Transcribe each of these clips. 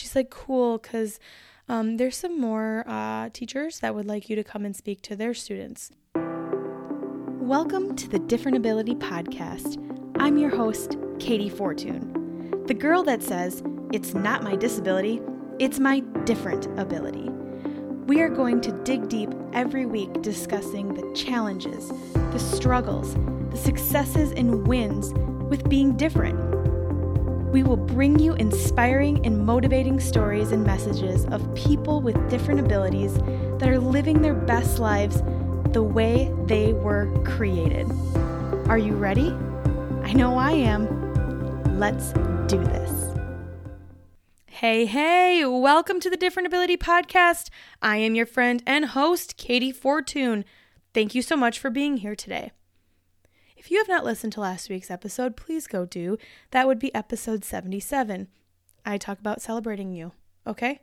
She's like, cool, because um, there's some more uh, teachers that would like you to come and speak to their students. Welcome to the Different Ability Podcast. I'm your host, Katey Fortun, the girl that says, it's not my disability, it's my different ability. We are going to dig deep every week discussing the challenges, the struggles, the successes, and wins with being different. We will bring you inspiring and motivating stories and messages of people with different abilities that are living their best lives the way they were created. Are you ready? I know I am. Let's do this. Hey, hey, welcome to the Different Ability Podcast. I am your friend and host, Katey Fortun. Thank you so much for being here today. If you have not listened to last week's episode, please go do. That would be episode 77. I talk about celebrating you, okay?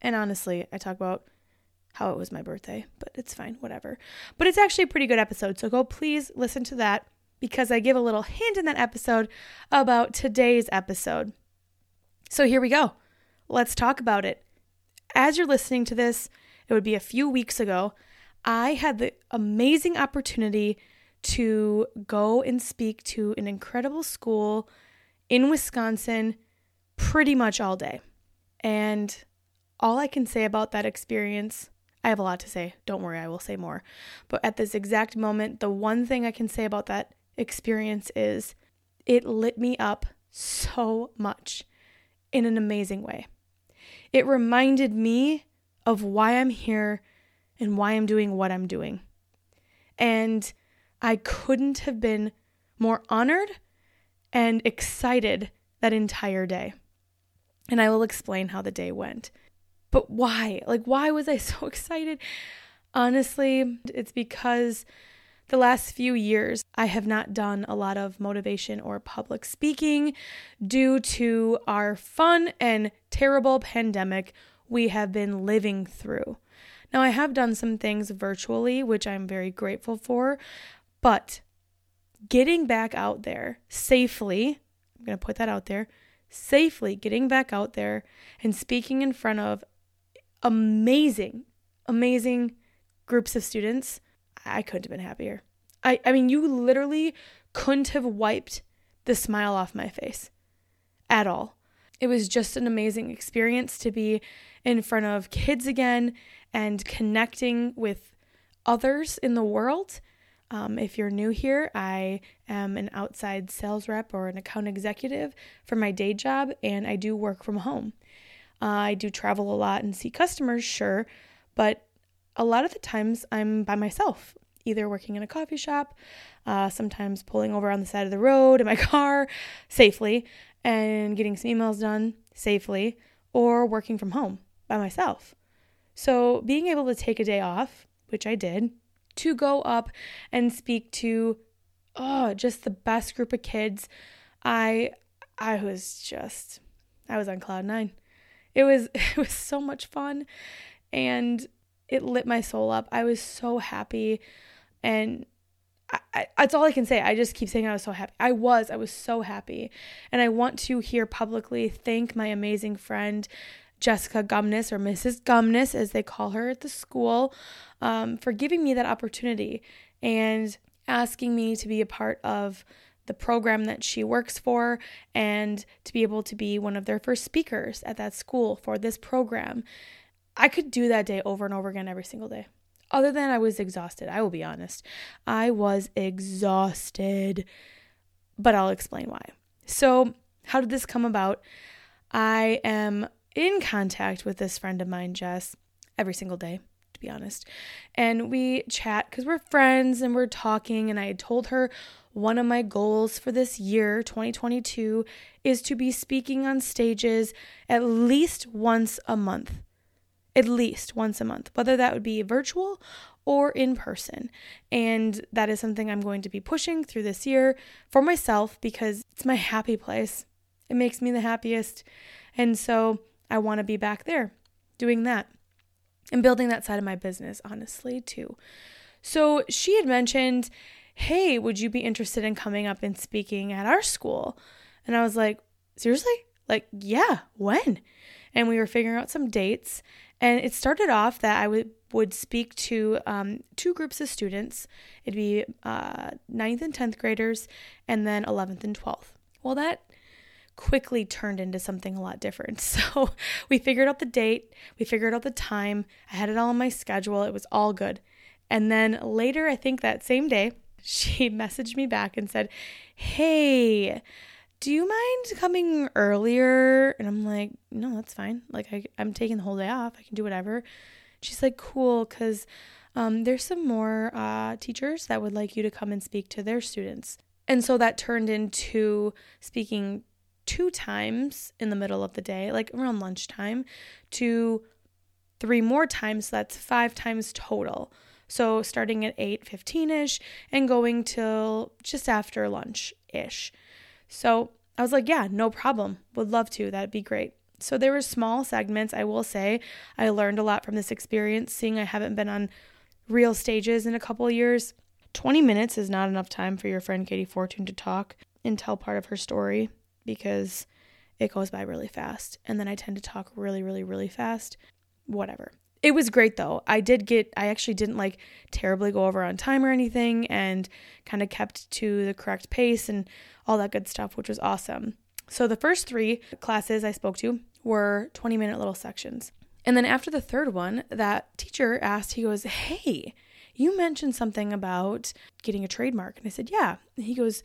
And honestly, I talk about how it was my birthday, but it's fine, whatever. But it's actually a pretty good episode, so go please listen to that because I give a little hint in that episode about today's episode. So here we go. Let's talk about it. As you're listening to this, it would be a few weeks ago, I had the amazing opportunity to go and speak to an incredible school in Wisconsin pretty much all day. And all I can say about that experience, I have a lot to say. Don't worry, I will say more. But at this exact moment, the one thing I can say about that experience is it lit me up so much in an amazing way. It reminded me of why I'm here and why I'm doing what I'm doing. And I couldn't have been more honored and excited that entire day. And I will explain how the day went. But why? Like, why was I so excited? Honestly, it's because the last few years I have not done a lot of motivation or public speaking due to our fun and terrible pandemic we have been living through. Now, I have done some things virtually, which I'm very grateful for, but getting back out there safely, I'm going to put that out there, safely getting back out there and speaking in front of amazing, amazing groups of students, I couldn't have been happier. I, I mean, you literally couldn't have wiped the smile off my face at all. It was just an amazing experience to be in front of kids again and connecting with others in the world um, if you're new here, I am an outside sales rep or an account executive for my day job, and I do work from home. Uh, I do travel a lot and see customers, sure, but a lot of the times I'm by myself, either working in a coffee shop, uh, sometimes pulling over on the side of the road in my car safely and getting some emails done safely, or working from home by myself. So being able to take a day off, which I did, to go up and speak to oh, just the best group of kids. I I was just I was on cloud 9. It was it was so much fun and it lit my soul up. I was so happy and I, I, that's all I can say. I just keep saying I was so happy. I was. I was so happy. And I want to here publicly thank my amazing friend Jessica Gumness, or Mrs. Gumness, as they call her at the school, um, for giving me that opportunity and asking me to be a part of the program that she works for and to be able to be one of their first speakers at that school for this program. I could do that day over and over again every single day. Other than I was exhausted, I will be honest. I was exhausted, but I'll explain why. So, how did this come about? I am in contact with this friend of mine, Jess, every single day, to be honest. And we chat because we're friends and we're talking. And I had told her one of my goals for this year, 2022, is to be speaking on stages at least once a month. At least once a month, whether that would be virtual or in person. And that is something I'm going to be pushing through this year for myself because it's my happy place. It makes me the happiest. And so I want to be back there doing that and building that side of my business, honestly, too. So she had mentioned, Hey, would you be interested in coming up and speaking at our school? And I was like, Seriously? Like, yeah, when? and we were figuring out some dates. And it started off that I would would speak to um, two groups of students. It'd be uh, 9th and 10th graders, and then 11th and 12th. Well, that quickly turned into something a lot different. So we figured out the date, we figured out the time, I had it all on my schedule, it was all good. And then later, I think that same day, she messaged me back and said, Hey, do you mind coming earlier? And I'm like, No, that's fine. Like, I, I'm taking the whole day off. I can do whatever. She's like, Cool, because um, there's some more uh, teachers that would like you to come and speak to their students. And so that turned into speaking two times in the middle of the day, like around lunchtime, to three more times. So that's five times total. So starting at 8:15ish and going till just after lunch-ish. So I was like, yeah, no problem. Would love to. That'd be great. So there were small segments, I will say. I learned a lot from this experience, seeing I haven't been on real stages in a couple years. 20 minutes is not enough time for your friend Katey Fortun to talk and tell part of her story because it goes by really fast. And then I tend to talk really, really, really fast. Whatever. It was great though. I did get, I actually didn't like terribly go over on time or anything and kind of kept to the correct pace and all that good stuff, which was awesome. So the first three classes I spoke to were 20 minute little sections. And then after the third one, that teacher asked, he goes, Hey, you mentioned something about getting a trademark. And I said, Yeah. And he goes,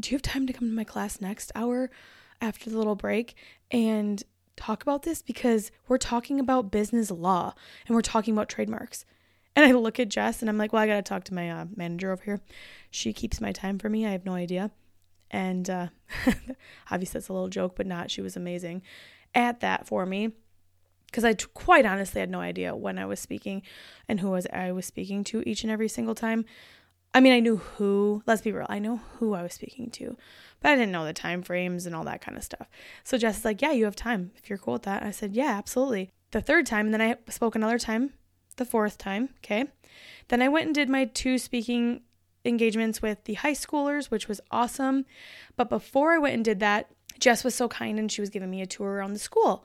Do you have time to come to my class next hour after the little break and talk about this? Because we're talking about business law and we're talking about trademarks. And I look at Jess and I'm like, Well, I got to talk to my uh, manager over here. She keeps my time for me. I have no idea. And uh, obviously, that's a little joke, but not. She was amazing at that for me because I t- quite honestly had no idea when I was speaking and who was I was speaking to each and every single time. I mean, I knew who, let's be real, I know who I was speaking to, but I didn't know the time frames and all that kind of stuff. So Jess is like, Yeah, you have time if you're cool with that. I said, Yeah, absolutely. The third time, and then I spoke another time, the fourth time, okay. Then I went and did my two speaking engagements with the high schoolers, which was awesome. But before I went and did that, Jess was so kind and she was giving me a tour around the school.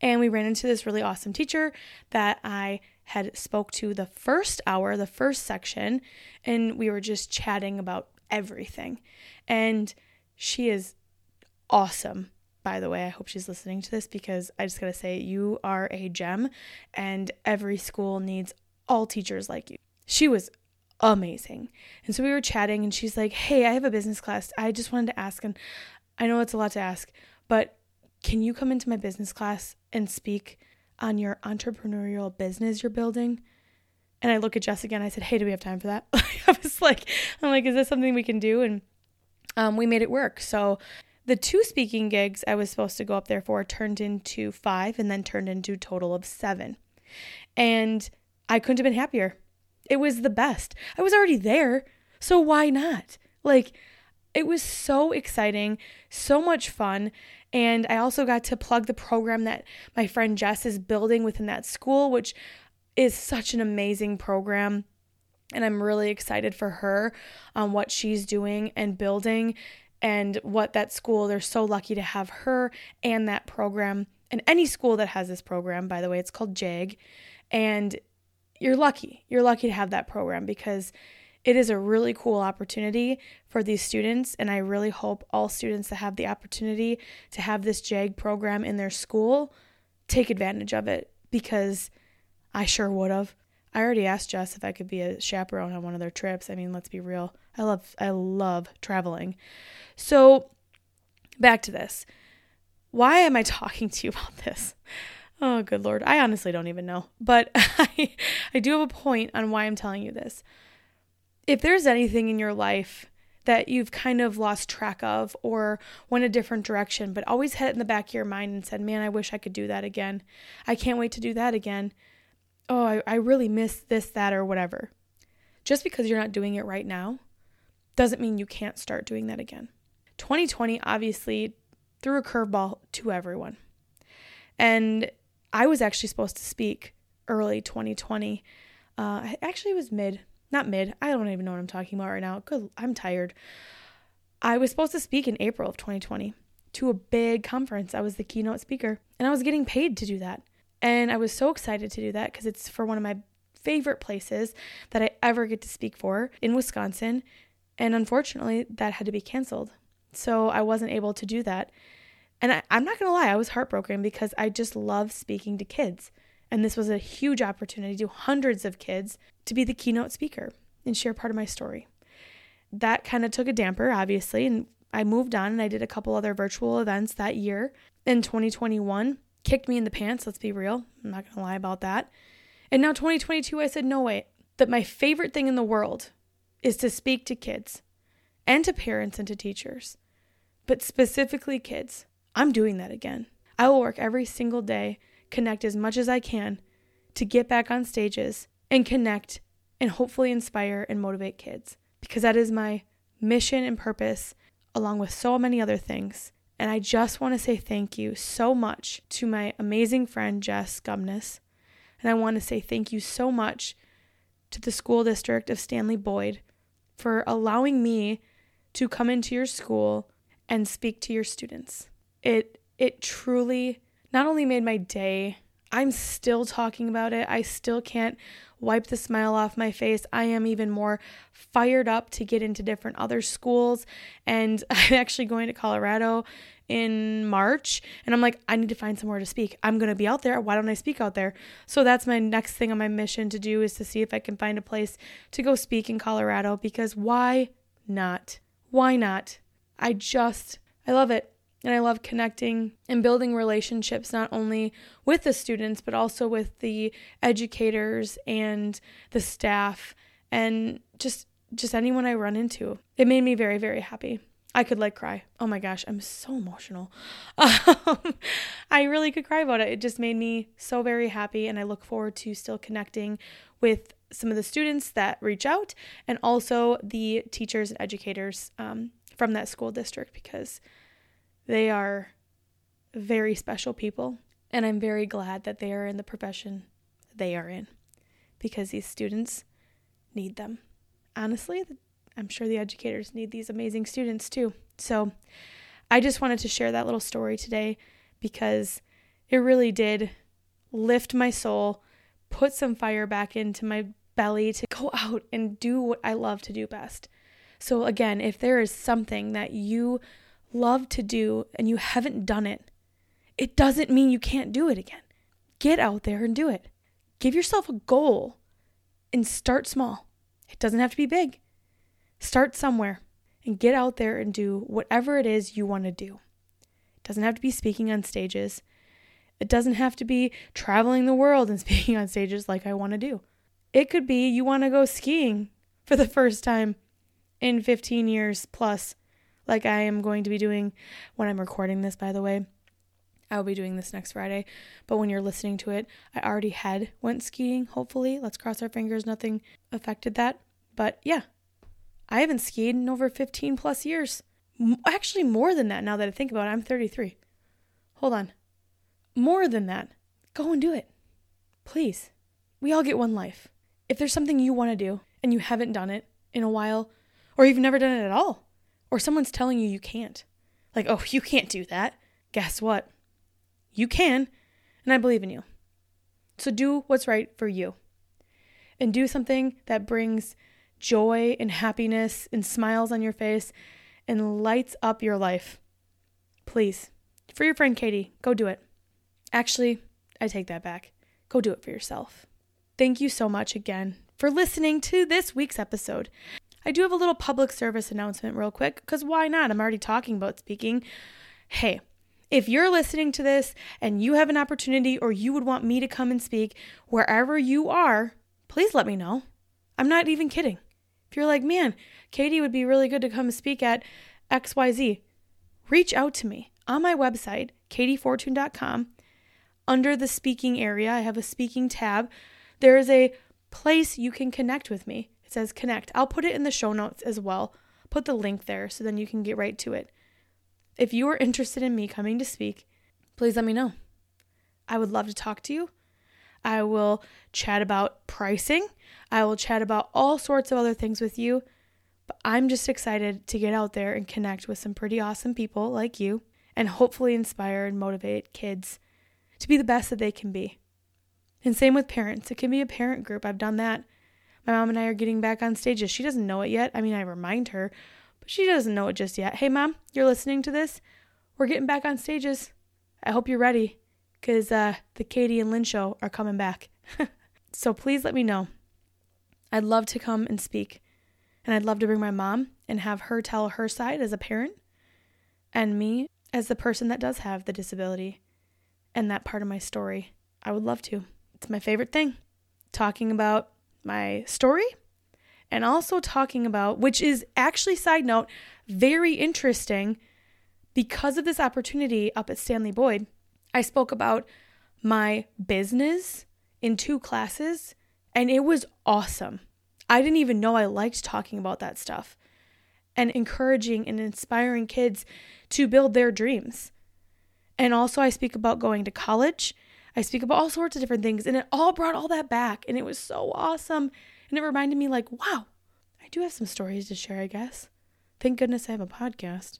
And we ran into this really awesome teacher that I had spoke to the first hour, the first section, and we were just chatting about everything. And she is awesome. By the way, I hope she's listening to this because I just got to say you are a gem and every school needs all teachers like you. She was amazing. And so we were chatting and she's like, "Hey, I have a business class. I just wanted to ask and I know it's a lot to ask, but can you come into my business class and speak on your entrepreneurial business you're building? And I look at Jess again. I said, Hey, do we have time for that? I was like, I'm like, is this something we can do? And um, we made it work. So the two speaking gigs I was supposed to go up there for turned into five and then turned into a total of seven. And I couldn't have been happier. It was the best. I was already there. So why not? Like, it was so exciting, so much fun. And I also got to plug the program that my friend Jess is building within that school, which is such an amazing program. And I'm really excited for her on what she's doing and building and what that school, they're so lucky to have her and that program. And any school that has this program, by the way, it's called JAG. And you're lucky. You're lucky to have that program because it is a really cool opportunity for these students, and I really hope all students that have the opportunity to have this JAG program in their school take advantage of it because I sure would have. I already asked Jess if I could be a chaperone on one of their trips. I mean, let's be real. I love I love traveling. So, back to this. Why am I talking to you about this? Oh, good lord. I honestly don't even know. But I I do have a point on why I'm telling you this if there's anything in your life that you've kind of lost track of or went a different direction, but always had it in the back of your mind and said, Man, I wish I could do that again. I can't wait to do that again. Oh, I, I really miss this, that, or whatever. Just because you're not doing it right now doesn't mean you can't start doing that again. 2020 obviously threw a curveball to everyone. And I was actually supposed to speak early 2020. Uh, actually, it was mid not mid. I don't even know what I'm talking about right now. Good, I'm tired. I was supposed to speak in April of 2020 to a big conference. I was the keynote speaker and I was getting paid to do that. And I was so excited to do that because it's for one of my favorite places that I ever get to speak for in Wisconsin. And unfortunately, that had to be canceled. So I wasn't able to do that. And I, am not going to lie, I was heartbroken because I just love speaking to kids. And this was a huge opportunity to hundreds of kids to be the keynote speaker and share part of my story. That kind of took a damper, obviously, and I moved on and I did a couple other virtual events that year. In 2021, kicked me in the pants, let's be real. I'm not going to lie about that. And now 2022, I said, no, wait, that my favorite thing in the world is to speak to kids and to parents and to teachers, but specifically kids. I'm doing that again. I will work every single day, connect as much as I can to get back on stages and connect and hopefully inspire and motivate kids because that is my mission and purpose, along with so many other things. And I just want to say thank you so much to my amazing friend, Jess Gumness. And I want to say thank you so much to the school district of Stanley Boyd for allowing me to come into your school and speak to your students. It it truly not only made my day, I'm still talking about it. I still can't wipe the smile off my face. I am even more fired up to get into different other schools. And I'm actually going to Colorado in March. And I'm like, I need to find somewhere to speak. I'm going to be out there. Why don't I speak out there? So that's my next thing on my mission to do is to see if I can find a place to go speak in Colorado because why not? Why not? I just, I love it. And I love connecting and building relationships not only with the students, but also with the educators and the staff and just just anyone I run into. It made me very, very happy. I could like cry. Oh my gosh, I'm so emotional. Um, I really could cry about it. It just made me so very happy, and I look forward to still connecting with some of the students that reach out and also the teachers and educators um, from that school district because they are very special people, and I'm very glad that they are in the profession they are in because these students need them. Honestly, I'm sure the educators need these amazing students too. So I just wanted to share that little story today because it really did lift my soul, put some fire back into my belly to go out and do what I love to do best. So, again, if there is something that you love to do and you haven't done it, it doesn't mean you can't do it again. Get out there and do it. Give yourself a goal and start small. It doesn't have to be big. Start somewhere and get out there and do whatever it is you want to do. It doesn't have to be speaking on stages. It doesn't have to be traveling the world and speaking on stages like I want to do. It could be you want to go skiing for the first time in 15 years plus like I am going to be doing when I'm recording this, by the way. I will be doing this next Friday, but when you're listening to it, I already had went skiing, hopefully. Let's cross our fingers nothing affected that. But yeah, I haven't skied in over 15 plus years. Actually, more than that now that I think about it. I'm 33. Hold on. More than that. Go and do it. Please. We all get one life. If there's something you want to do and you haven't done it in a while, or you've never done it at all, or someone's telling you you can't. Like, oh, you can't do that. Guess what? You can, and I believe in you. So do what's right for you. And do something that brings joy and happiness and smiles on your face and lights up your life. Please, for your friend Katey, go do it. Actually, I take that back. Go do it for yourself. Thank you so much again for listening to this week's episode. I do have a little public service announcement, real quick, because why not? I'm already talking about speaking. Hey, if you're listening to this and you have an opportunity or you would want me to come and speak wherever you are, please let me know. I'm not even kidding. If you're like, man, Katey would be really good to come speak at XYZ, reach out to me on my website, kateyfortun.com. Under the speaking area, I have a speaking tab. There is a place you can connect with me. It says connect. I'll put it in the show notes as well. Put the link there so then you can get right to it. If you are interested in me coming to speak, please let me know. I would love to talk to you. I will chat about pricing. I will chat about all sorts of other things with you. But I'm just excited to get out there and connect with some pretty awesome people like you and hopefully inspire and motivate kids to be the best that they can be. And same with parents. It can be a parent group. I've done that. My mom and I are getting back on stages. She doesn't know it yet. I mean, I remind her, but she doesn't know it just yet. Hey, mom, you're listening to this? We're getting back on stages. I hope you're ready because uh, the Katey and Lynn show are coming back. so please let me know. I'd love to come and speak. And I'd love to bring my mom and have her tell her side as a parent and me as the person that does have the disability and that part of my story. I would love to. It's my favorite thing. Talking about my story and also talking about, which is actually, side note, very interesting because of this opportunity up at Stanley Boyd. I spoke about my business in two classes and it was awesome. I didn't even know I liked talking about that stuff and encouraging and inspiring kids to build their dreams. And also, I speak about going to college. I speak about all sorts of different things, and it all brought all that back. And it was so awesome. And it reminded me, like, wow, I do have some stories to share, I guess. Thank goodness I have a podcast.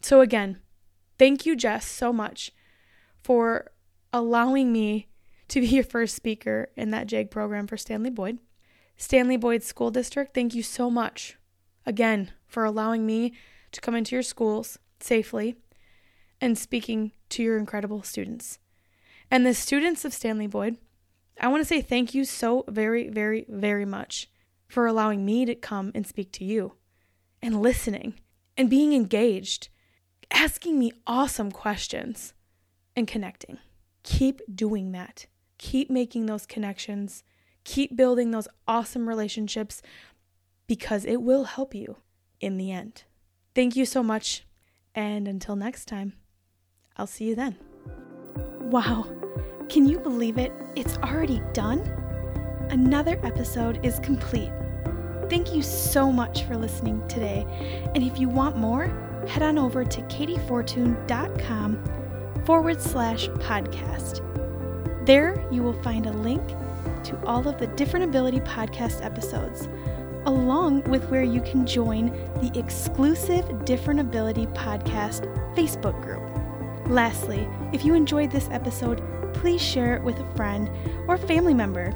So, again, thank you, Jess, so much for allowing me to be your first speaker in that JAG program for Stanley Boyd. Stanley Boyd School District, thank you so much again for allowing me to come into your schools safely and speaking to your incredible students. And the students of Stanley Boyd, I want to say thank you so very, very, very much for allowing me to come and speak to you and listening and being engaged, asking me awesome questions and connecting. Keep doing that. Keep making those connections Keep building those awesome relationships because it will help you in the end. Thank you so much. And until next time, I'll see you then. Wow, can you believe it? It's already done? Another episode is complete. Thank you so much for listening today. And if you want more, head on over to kateyfortun.com forward slash podcast. There you will find a link to all of the Different Ability podcast episodes, along with where you can join the exclusive Different Ability podcast Facebook group. Lastly, if you enjoyed this episode, please share it with a friend or family member.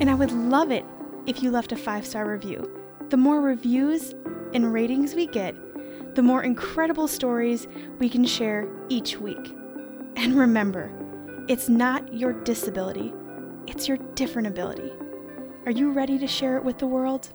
And I would love it if you left a five star review. The more reviews and ratings we get, the more incredible stories we can share each week. And remember, it's not your disability it's your different ability. Are you ready to share it with the world?